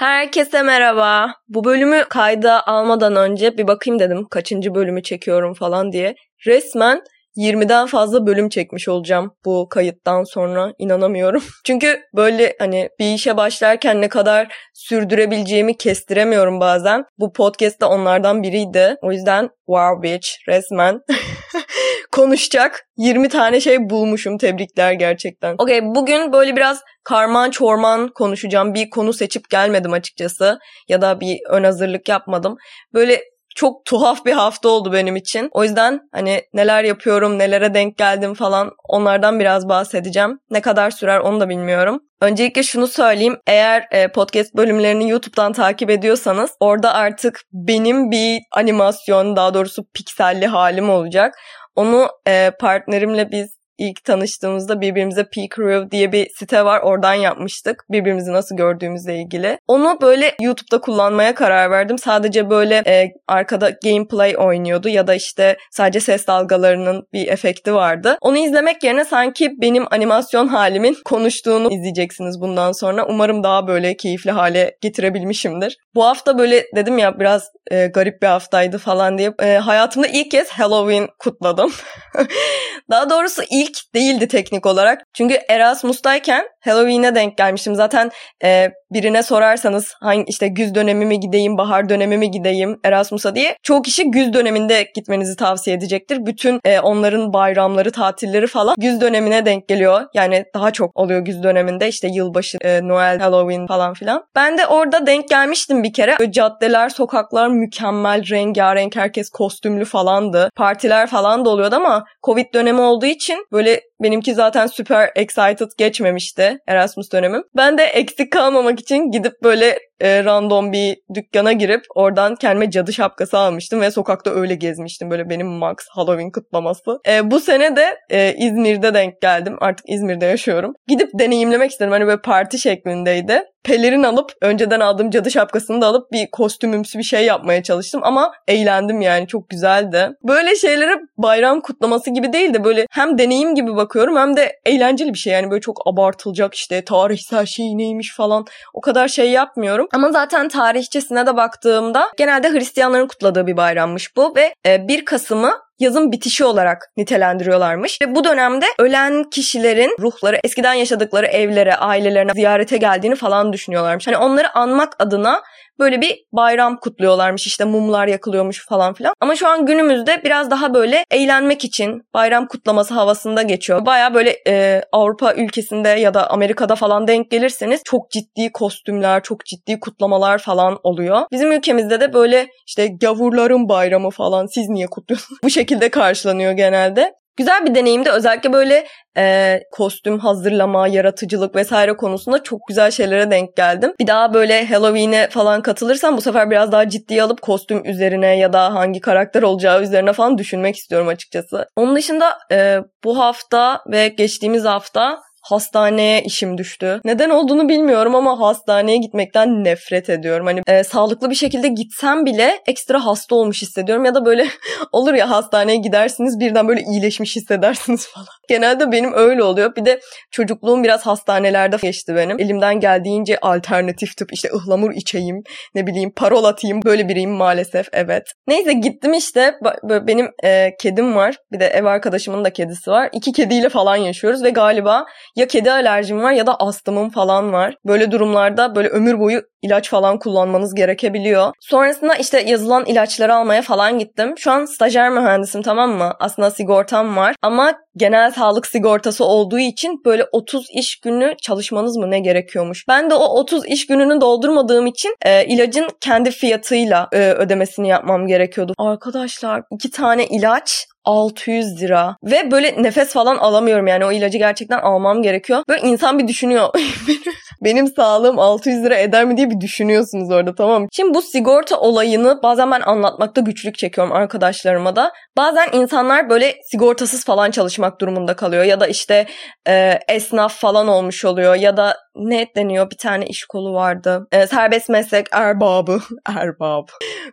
Herkese merhaba. Bu bölümü kayda almadan önce bir bakayım dedim kaçıncı bölümü çekiyorum falan diye. Resmen 20'den fazla bölüm çekmiş olacağım bu kayıttan sonra inanamıyorum. Çünkü böyle hani bir işe başlarken ne kadar sürdürebileceğimi kestiremiyorum bazen. Bu podcast da onlardan biriydi. O yüzden wow bitch resmen konuşacak 20 tane şey bulmuşum. Tebrikler gerçekten. Okey bugün böyle biraz karman çorman konuşacağım. Bir konu seçip gelmedim açıkçası. Ya da bir ön hazırlık yapmadım. Böyle çok tuhaf bir hafta oldu benim için. O yüzden hani neler yapıyorum, nelere denk geldim falan onlardan biraz bahsedeceğim. Ne kadar sürer onu da bilmiyorum. Öncelikle şunu söyleyeyim. Eğer e, podcast bölümlerini YouTube'dan takip ediyorsanız orada artık benim bir animasyon daha doğrusu pikselli halim olacak. Onu e, partnerimle biz ilk tanıştığımızda birbirimize Peak Review diye bir site var. Oradan yapmıştık. Birbirimizi nasıl gördüğümüzle ilgili. Onu böyle YouTube'da kullanmaya karar verdim. Sadece böyle e, arkada gameplay oynuyordu ya da işte sadece ses dalgalarının bir efekti vardı. Onu izlemek yerine sanki benim animasyon halimin konuştuğunu izleyeceksiniz bundan sonra. Umarım daha böyle keyifli hale getirebilmişimdir. Bu hafta böyle dedim ya biraz e, garip bir haftaydı falan diye. E, hayatımda ilk kez Halloween kutladım. daha doğrusu ilk ilk değildi teknik olarak. Çünkü Erasmus'tayken Halloween'e denk gelmiştim. Zaten e, birine sorarsanız hangi işte güz dönemi mi gideyim, bahar dönemi mi gideyim Erasmus'a diye çoğu kişi güz döneminde gitmenizi tavsiye edecektir. Bütün e, onların bayramları, tatilleri falan güz dönemine denk geliyor. Yani daha çok oluyor güz döneminde işte yılbaşı, e, Noel, Halloween falan filan. Ben de orada denk gelmiştim bir kere. Böyle caddeler, sokaklar mükemmel, rengarenk, herkes kostümlü falandı. Partiler falan da oluyordu ama Covid dönemi olduğu için böyle benimki zaten süper excited geçmemişti Erasmus dönemim. Ben de eksik kalmamak için gidip böyle e, random bir dükkana girip oradan kendime cadı şapkası almıştım ve sokakta öyle gezmiştim. Böyle benim Max Halloween kutlaması. E, bu sene de e, İzmir'de denk geldim. Artık İzmir'de yaşıyorum. Gidip deneyimlemek istedim. Hani böyle parti şeklindeydi pelerin alıp önceden aldığım cadı şapkasını da alıp bir kostümümsü bir şey yapmaya çalıştım ama eğlendim yani çok güzeldi. Böyle şeylere bayram kutlaması gibi değil de böyle hem deneyim gibi bakıyorum hem de eğlenceli bir şey yani böyle çok abartılacak işte tarihsel şey neymiş falan o kadar şey yapmıyorum. Ama zaten tarihçesine de baktığımda genelde Hristiyanların kutladığı bir bayrammış bu ve 1 Kasım'ı yazın bitişi olarak nitelendiriyorlarmış. Ve bu dönemde ölen kişilerin ruhları eskiden yaşadıkları evlere, ailelerine ziyarete geldiğini falan düşünüyorlarmış. Hani onları anmak adına böyle bir bayram kutluyorlarmış işte mumlar yakılıyormuş falan filan. Ama şu an günümüzde biraz daha böyle eğlenmek için bayram kutlaması havasında geçiyor. Baya böyle e, Avrupa ülkesinde ya da Amerika'da falan denk gelirseniz çok ciddi kostümler, çok ciddi kutlamalar falan oluyor. Bizim ülkemizde de böyle işte gavurların bayramı falan siz niye kutluyorsunuz? Bu şekilde karşılanıyor genelde. Güzel bir deneyimdi. Özellikle böyle e, kostüm hazırlama, yaratıcılık vesaire konusunda çok güzel şeylere denk geldim. Bir daha böyle Halloween'e falan katılırsam bu sefer biraz daha ciddiye alıp kostüm üzerine ya da hangi karakter olacağı üzerine falan düşünmek istiyorum açıkçası. Onun dışında e, bu hafta ve geçtiğimiz hafta hastaneye işim düştü. Neden olduğunu bilmiyorum ama hastaneye gitmekten nefret ediyorum. Hani e, sağlıklı bir şekilde gitsem bile ekstra hasta olmuş hissediyorum ya da böyle olur ya hastaneye gidersiniz birden böyle iyileşmiş hissedersiniz falan. Genelde benim öyle oluyor. Bir de çocukluğum biraz hastanelerde geçti benim. Elimden geldiğince alternatif tıp işte ıhlamur içeyim, ne bileyim parol atayım. Böyle biriyim maalesef evet. Neyse gittim işte. Benim e, kedim var. Bir de ev arkadaşımın da kedisi var. İki kediyle falan yaşıyoruz ve galiba ya kedi alerjim var ya da astımım falan var. Böyle durumlarda böyle ömür boyu ilaç falan kullanmanız gerekebiliyor. Sonrasında işte yazılan ilaçları almaya falan gittim. Şu an stajyer mühendisim tamam mı? Aslında sigortam var ama genel sağlık sigortası olduğu için böyle 30 iş günü çalışmanız mı ne gerekiyormuş. Ben de o 30 iş gününü doldurmadığım için e, ilacın kendi fiyatıyla e, ödemesini yapmam gerekiyordu. Arkadaşlar iki tane ilaç 600 lira. Ve böyle nefes falan alamıyorum yani o ilacı gerçekten almam gerekiyor. Böyle insan bir düşünüyor. Benim sağlığım 600 lira eder mi diye bir düşünüyorsunuz orada tamam? Şimdi bu sigorta olayını bazen ben anlatmakta güçlük çekiyorum arkadaşlarıma da. Bazen insanlar böyle sigortasız falan çalışmak durumunda kalıyor. Ya da işte e, esnaf falan olmuş oluyor. Ya da ne deniyor bir tane iş kolu vardı. E, serbest meslek erbabı. Erbab.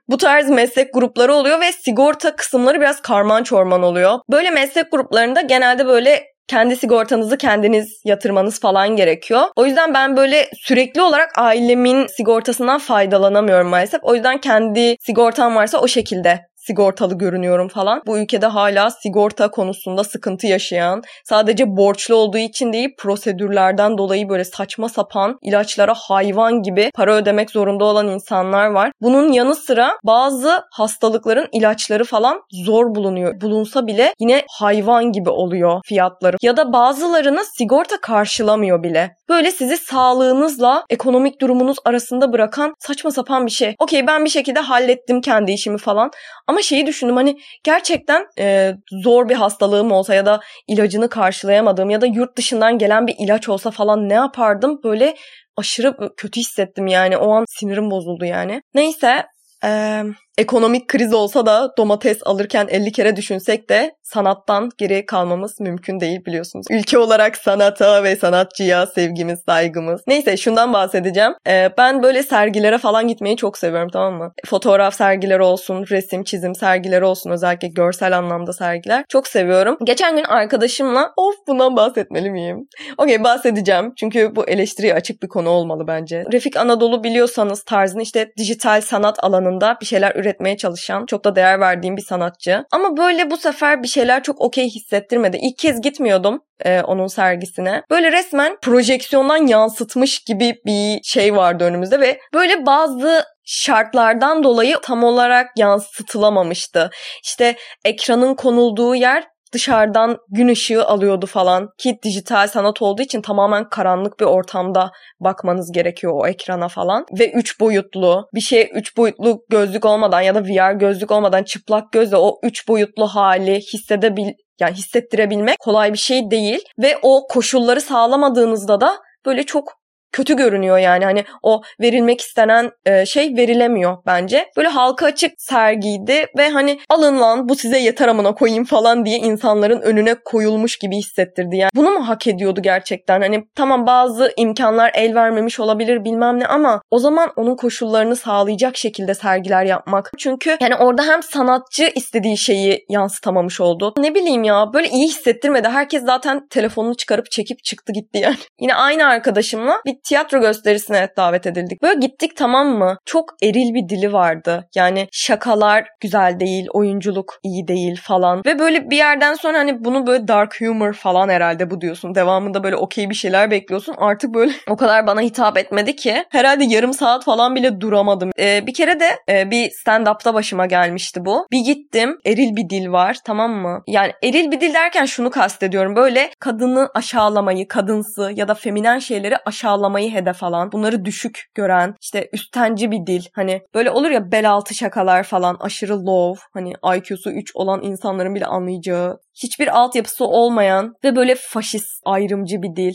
Bu tarz meslek grupları oluyor ve sigorta kısımları biraz karman çorman oluyor. Böyle meslek gruplarında genelde böyle kendi sigortanızı kendiniz yatırmanız falan gerekiyor. O yüzden ben böyle sürekli olarak ailemin sigortasından faydalanamıyorum maalesef. O yüzden kendi sigortam varsa o şekilde sigortalı görünüyorum falan. Bu ülkede hala sigorta konusunda sıkıntı yaşayan, sadece borçlu olduğu için değil prosedürlerden dolayı böyle saçma sapan ilaçlara hayvan gibi para ödemek zorunda olan insanlar var. Bunun yanı sıra bazı hastalıkların ilaçları falan zor bulunuyor. Bulunsa bile yine hayvan gibi oluyor fiyatları. Ya da bazılarını sigorta karşılamıyor bile. Böyle sizi sağlığınızla ekonomik durumunuz arasında bırakan saçma sapan bir şey. Okey ben bir şekilde hallettim kendi işimi falan. Ama şeyi düşündüm hani gerçekten e, zor bir hastalığım olsa ya da ilacını karşılayamadığım ya da yurt dışından gelen bir ilaç olsa falan ne yapardım? Böyle aşırı kötü hissettim yani. O an sinirim bozuldu yani. Neyse ee, ekonomik kriz olsa da domates alırken 50 kere düşünsek de sanattan geri kalmamız mümkün değil biliyorsunuz. Ülke olarak sanata ve sanatçıya sevgimiz, saygımız. Neyse şundan bahsedeceğim. Ee, ben böyle sergilere falan gitmeyi çok seviyorum tamam mı? Fotoğraf sergileri olsun, resim, çizim sergileri olsun özellikle görsel anlamda sergiler. Çok seviyorum. Geçen gün arkadaşımla of bundan bahsetmeli miyim? Okey bahsedeceğim. Çünkü bu eleştiriye açık bir konu olmalı bence. Refik Anadolu biliyorsanız tarzını işte dijital sanat alanında bir şeyler üretmeye çalışan çok da değer verdiğim bir sanatçı. Ama böyle bu sefer bir şeyler çok okey hissettirmedi. İlk kez gitmiyordum e, onun sergisine. Böyle resmen projeksiyondan yansıtmış gibi bir şey vardı önümüzde ve böyle bazı şartlardan dolayı tam olarak yansıtılamamıştı. İşte ekranın konulduğu yer dışarıdan gün ışığı alıyordu falan. Ki dijital sanat olduğu için tamamen karanlık bir ortamda bakmanız gerekiyor o ekrana falan. Ve 3 boyutlu bir şey 3 boyutlu gözlük olmadan ya da VR gözlük olmadan çıplak gözle o 3 boyutlu hali hissedebil yani hissettirebilmek kolay bir şey değil. Ve o koşulları sağlamadığınızda da böyle çok kötü görünüyor yani hani o verilmek istenen e, şey verilemiyor bence. Böyle halka açık sergiydi ve hani alın lan bu size yeter amına koyayım falan diye insanların önüne koyulmuş gibi hissettirdi yani. Bunu mu hak ediyordu gerçekten? Hani tamam bazı imkanlar el vermemiş olabilir bilmem ne ama o zaman onun koşullarını sağlayacak şekilde sergiler yapmak. Çünkü yani orada hem sanatçı istediği şeyi yansıtamamış oldu. Ne bileyim ya böyle iyi hissettirmedi. Herkes zaten telefonunu çıkarıp çekip çıktı gitti yani. Yine aynı arkadaşımla bir tiyatro gösterisine davet edildik. Böyle gittik tamam mı? Çok eril bir dili vardı. Yani şakalar güzel değil, oyunculuk iyi değil falan. Ve böyle bir yerden sonra hani bunu böyle dark humor falan herhalde bu diyorsun. Devamında böyle okey bir şeyler bekliyorsun. Artık böyle o kadar bana hitap etmedi ki. Herhalde yarım saat falan bile duramadım. Ee, bir kere de e, bir stand-up'ta başıma gelmişti bu. Bir gittim. Eril bir dil var tamam mı? Yani eril bir dil derken şunu kastediyorum. Böyle kadını aşağılamayı, kadınsı ya da feminen şeyleri aşağılamayı patlamayı hedef alan, bunları düşük gören, işte üstenci bir dil. Hani böyle olur ya bel altı şakalar falan aşırı low, hani IQ'su 3 olan insanların bile anlayacağı, hiçbir altyapısı olmayan ve böyle faşist, ayrımcı bir dil.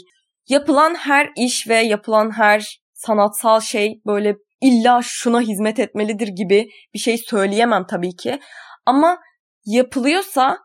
Yapılan her iş ve yapılan her sanatsal şey böyle illa şuna hizmet etmelidir gibi bir şey söyleyemem tabii ki. Ama yapılıyorsa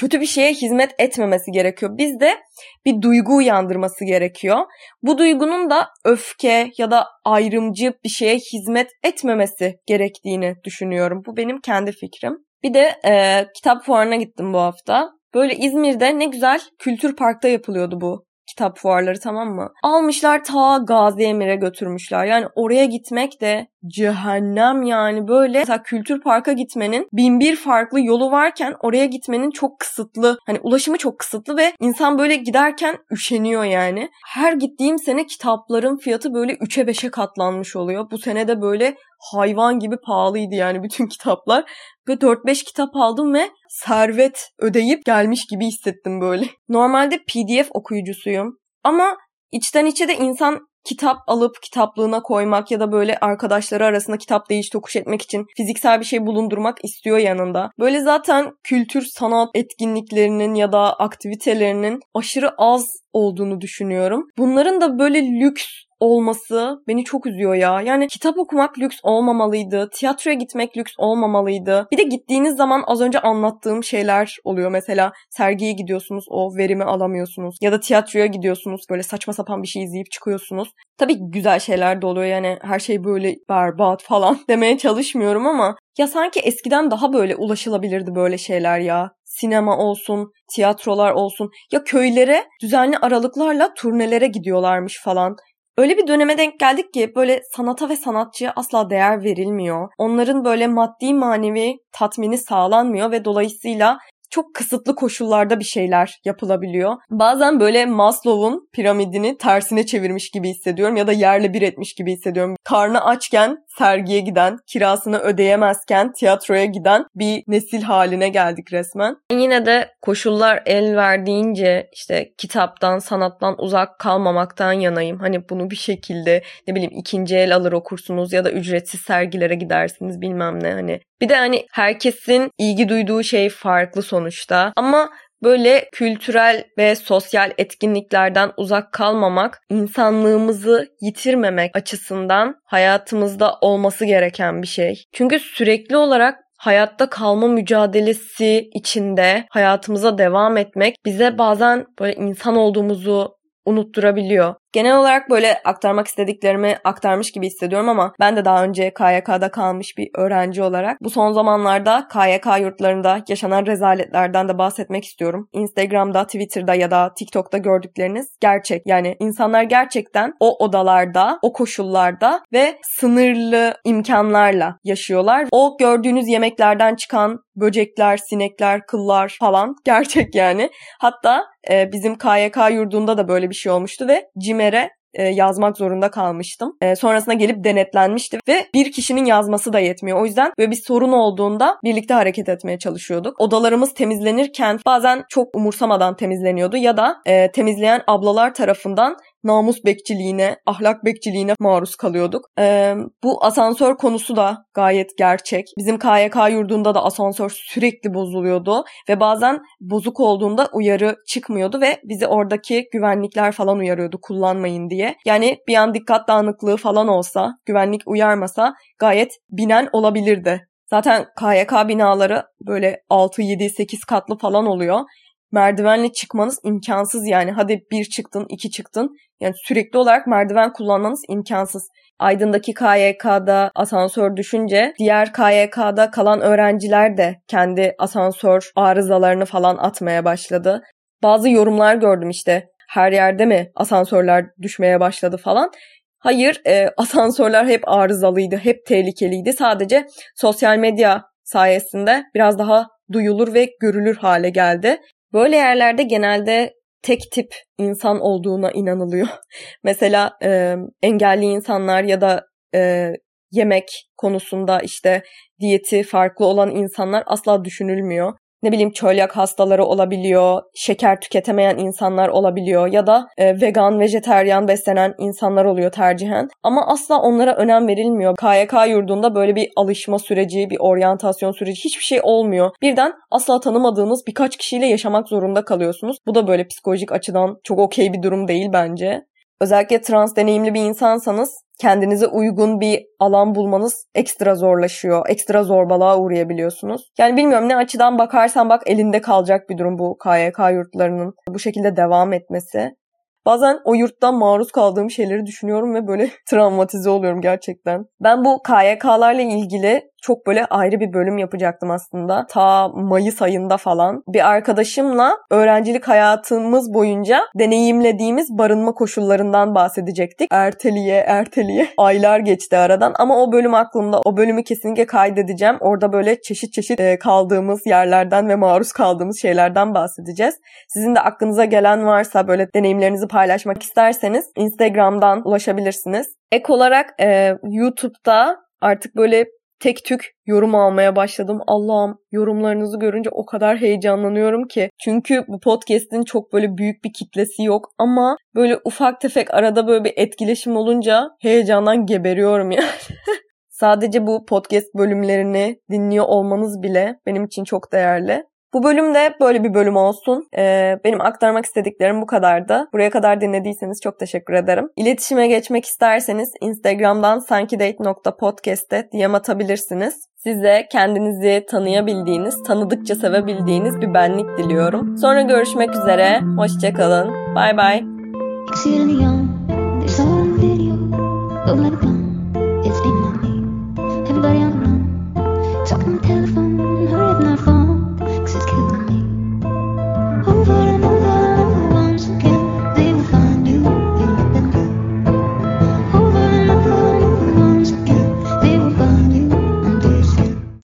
kötü bir şeye hizmet etmemesi gerekiyor. Bizde bir duygu uyandırması gerekiyor. Bu duygunun da öfke ya da ayrımcı bir şeye hizmet etmemesi gerektiğini düşünüyorum. Bu benim kendi fikrim. Bir de e, kitap fuarına gittim bu hafta. Böyle İzmir'de ne güzel kültür parkta yapılıyordu bu kitap fuarları tamam mı? Almışlar ta Gazi Emir'e götürmüşler. Yani oraya gitmek de cehennem yani böyle. Mesela kültür parka gitmenin bin bir farklı yolu varken oraya gitmenin çok kısıtlı. Hani ulaşımı çok kısıtlı ve insan böyle giderken üşeniyor yani. Her gittiğim sene kitapların fiyatı böyle 3'e 5'e katlanmış oluyor. Bu sene de böyle hayvan gibi pahalıydı yani bütün kitaplar. Ve 4-5 kitap aldım ve servet ödeyip gelmiş gibi hissettim böyle. Normalde PDF okuyucusuyum. Ama içten içe de insan kitap alıp kitaplığına koymak ya da böyle arkadaşları arasında kitap değiş tokuş etmek için fiziksel bir şey bulundurmak istiyor yanında. Böyle zaten kültür sanat etkinliklerinin ya da aktivitelerinin aşırı az olduğunu düşünüyorum. Bunların da böyle lüks olması beni çok üzüyor ya. Yani kitap okumak lüks olmamalıydı. Tiyatroya gitmek lüks olmamalıydı. Bir de gittiğiniz zaman az önce anlattığım şeyler oluyor. Mesela sergiye gidiyorsunuz o verimi alamıyorsunuz. Ya da tiyatroya gidiyorsunuz böyle saçma sapan bir şey izleyip çıkıyorsunuz. Tabii güzel şeyler de oluyor yani her şey böyle berbat falan demeye çalışmıyorum ama ya sanki eskiden daha böyle ulaşılabilirdi böyle şeyler ya sinema olsun, tiyatrolar olsun ya köylere düzenli aralıklarla turnelere gidiyorlarmış falan. Öyle bir döneme denk geldik ki böyle sanata ve sanatçıya asla değer verilmiyor. Onların böyle maddi manevi tatmini sağlanmıyor ve dolayısıyla çok kısıtlı koşullarda bir şeyler yapılabiliyor. Bazen böyle Maslow'un piramidini tersine çevirmiş gibi hissediyorum ya da yerle bir etmiş gibi hissediyorum. Karnı açken sergiye giden, kirasını ödeyemezken tiyatroya giden bir nesil haline geldik resmen. Yine de koşullar el verdiğince işte kitaptan, sanattan uzak kalmamaktan yanayım. Hani bunu bir şekilde ne bileyim ikinci el alır okursunuz ya da ücretsiz sergilere gidersiniz bilmem ne hani. Bir de hani herkesin ilgi duyduğu şey farklı sonuçta. Ama böyle kültürel ve sosyal etkinliklerden uzak kalmamak, insanlığımızı yitirmemek açısından hayatımızda olması gereken bir şey. Çünkü sürekli olarak hayatta kalma mücadelesi içinde hayatımıza devam etmek bize bazen böyle insan olduğumuzu unutturabiliyor. Genel olarak böyle aktarmak istediklerimi aktarmış gibi hissediyorum ama ben de daha önce KYK'da kalmış bir öğrenci olarak bu son zamanlarda KYK yurtlarında yaşanan rezaletlerden de bahsetmek istiyorum. Instagram'da, Twitter'da ya da TikTok'ta gördükleriniz gerçek. Yani insanlar gerçekten o odalarda, o koşullarda ve sınırlı imkanlarla yaşıyorlar. O gördüğünüz yemeklerden çıkan böcekler, sinekler, kıllar falan gerçek yani. Hatta e, bizim KYK yurdunda da böyle bir şey olmuştu ve CİMER'e e, yazmak zorunda kalmıştım. E, sonrasında gelip denetlenmişti ve bir kişinin yazması da yetmiyor. O yüzden böyle bir sorun olduğunda birlikte hareket etmeye çalışıyorduk. Odalarımız temizlenirken bazen çok umursamadan temizleniyordu ya da e, temizleyen ablalar tarafından namus bekçiliğine, ahlak bekçiliğine maruz kalıyorduk. Ee, bu asansör konusu da gayet gerçek. Bizim KYK yurdunda da asansör sürekli bozuluyordu ve bazen bozuk olduğunda uyarı çıkmıyordu ve bizi oradaki güvenlikler falan uyarıyordu kullanmayın diye. Yani bir an dikkat dağınıklığı falan olsa, güvenlik uyarmasa gayet binen olabilirdi. Zaten KYK binaları böyle 6, 7, 8 katlı falan oluyor merdivenle çıkmanız imkansız yani. Hadi bir çıktın, iki çıktın. Yani sürekli olarak merdiven kullanmanız imkansız. Aydın'daki KYK'da asansör düşünce diğer KYK'da kalan öğrenciler de kendi asansör arızalarını falan atmaya başladı. Bazı yorumlar gördüm işte her yerde mi asansörler düşmeye başladı falan. Hayır e, asansörler hep arızalıydı, hep tehlikeliydi. Sadece sosyal medya sayesinde biraz daha duyulur ve görülür hale geldi. Böyle yerlerde genelde tek tip insan olduğuna inanılıyor. Mesela e, engelli insanlar ya da e, yemek konusunda işte diyeti farklı olan insanlar asla düşünülmüyor ne bileyim çölyak hastaları olabiliyor, şeker tüketemeyen insanlar olabiliyor ya da e, vegan, vejeteryan beslenen insanlar oluyor tercihen. Ama asla onlara önem verilmiyor. KYK yurdunda böyle bir alışma süreci, bir oryantasyon süreci hiçbir şey olmuyor. Birden asla tanımadığınız birkaç kişiyle yaşamak zorunda kalıyorsunuz. Bu da böyle psikolojik açıdan çok okey bir durum değil bence. Özellikle trans deneyimli bir insansanız kendinize uygun bir alan bulmanız ekstra zorlaşıyor. Ekstra zorbalığa uğrayabiliyorsunuz. Yani bilmiyorum ne açıdan bakarsan bak elinde kalacak bir durum bu KYK yurtlarının bu şekilde devam etmesi. Bazen o yurttan maruz kaldığım şeyleri düşünüyorum ve böyle travmatize oluyorum gerçekten. Ben bu KYK'larla ilgili çok böyle ayrı bir bölüm yapacaktım aslında. Ta Mayıs ayında falan. Bir arkadaşımla öğrencilik hayatımız boyunca deneyimlediğimiz barınma koşullarından bahsedecektik. Erteliye erteliye aylar geçti aradan ama o bölüm aklımda. O bölümü kesinlikle kaydedeceğim. Orada böyle çeşit çeşit e, kaldığımız yerlerden ve maruz kaldığımız şeylerden bahsedeceğiz. Sizin de aklınıza gelen varsa böyle deneyimlerinizi paylaşmak isterseniz Instagram'dan ulaşabilirsiniz. Ek olarak e, YouTube'da artık böyle tek tük yorum almaya başladım. Allah'ım yorumlarınızı görünce o kadar heyecanlanıyorum ki. Çünkü bu podcast'in çok böyle büyük bir kitlesi yok ama böyle ufak tefek arada böyle bir etkileşim olunca heyecandan geberiyorum yani. Sadece bu podcast bölümlerini dinliyor olmanız bile benim için çok değerli. Bu bölüm de böyle bir bölüm olsun. Ee, benim aktarmak istediklerim bu kadardı. Buraya kadar dinlediyseniz çok teşekkür ederim. İletişime geçmek isterseniz Instagram'dan sankidate.podcast'te DM atabilirsiniz. Size kendinizi tanıyabildiğiniz, tanıdıkça sevebildiğiniz bir benlik diliyorum. Sonra görüşmek üzere. Hoşçakalın. Bay bay.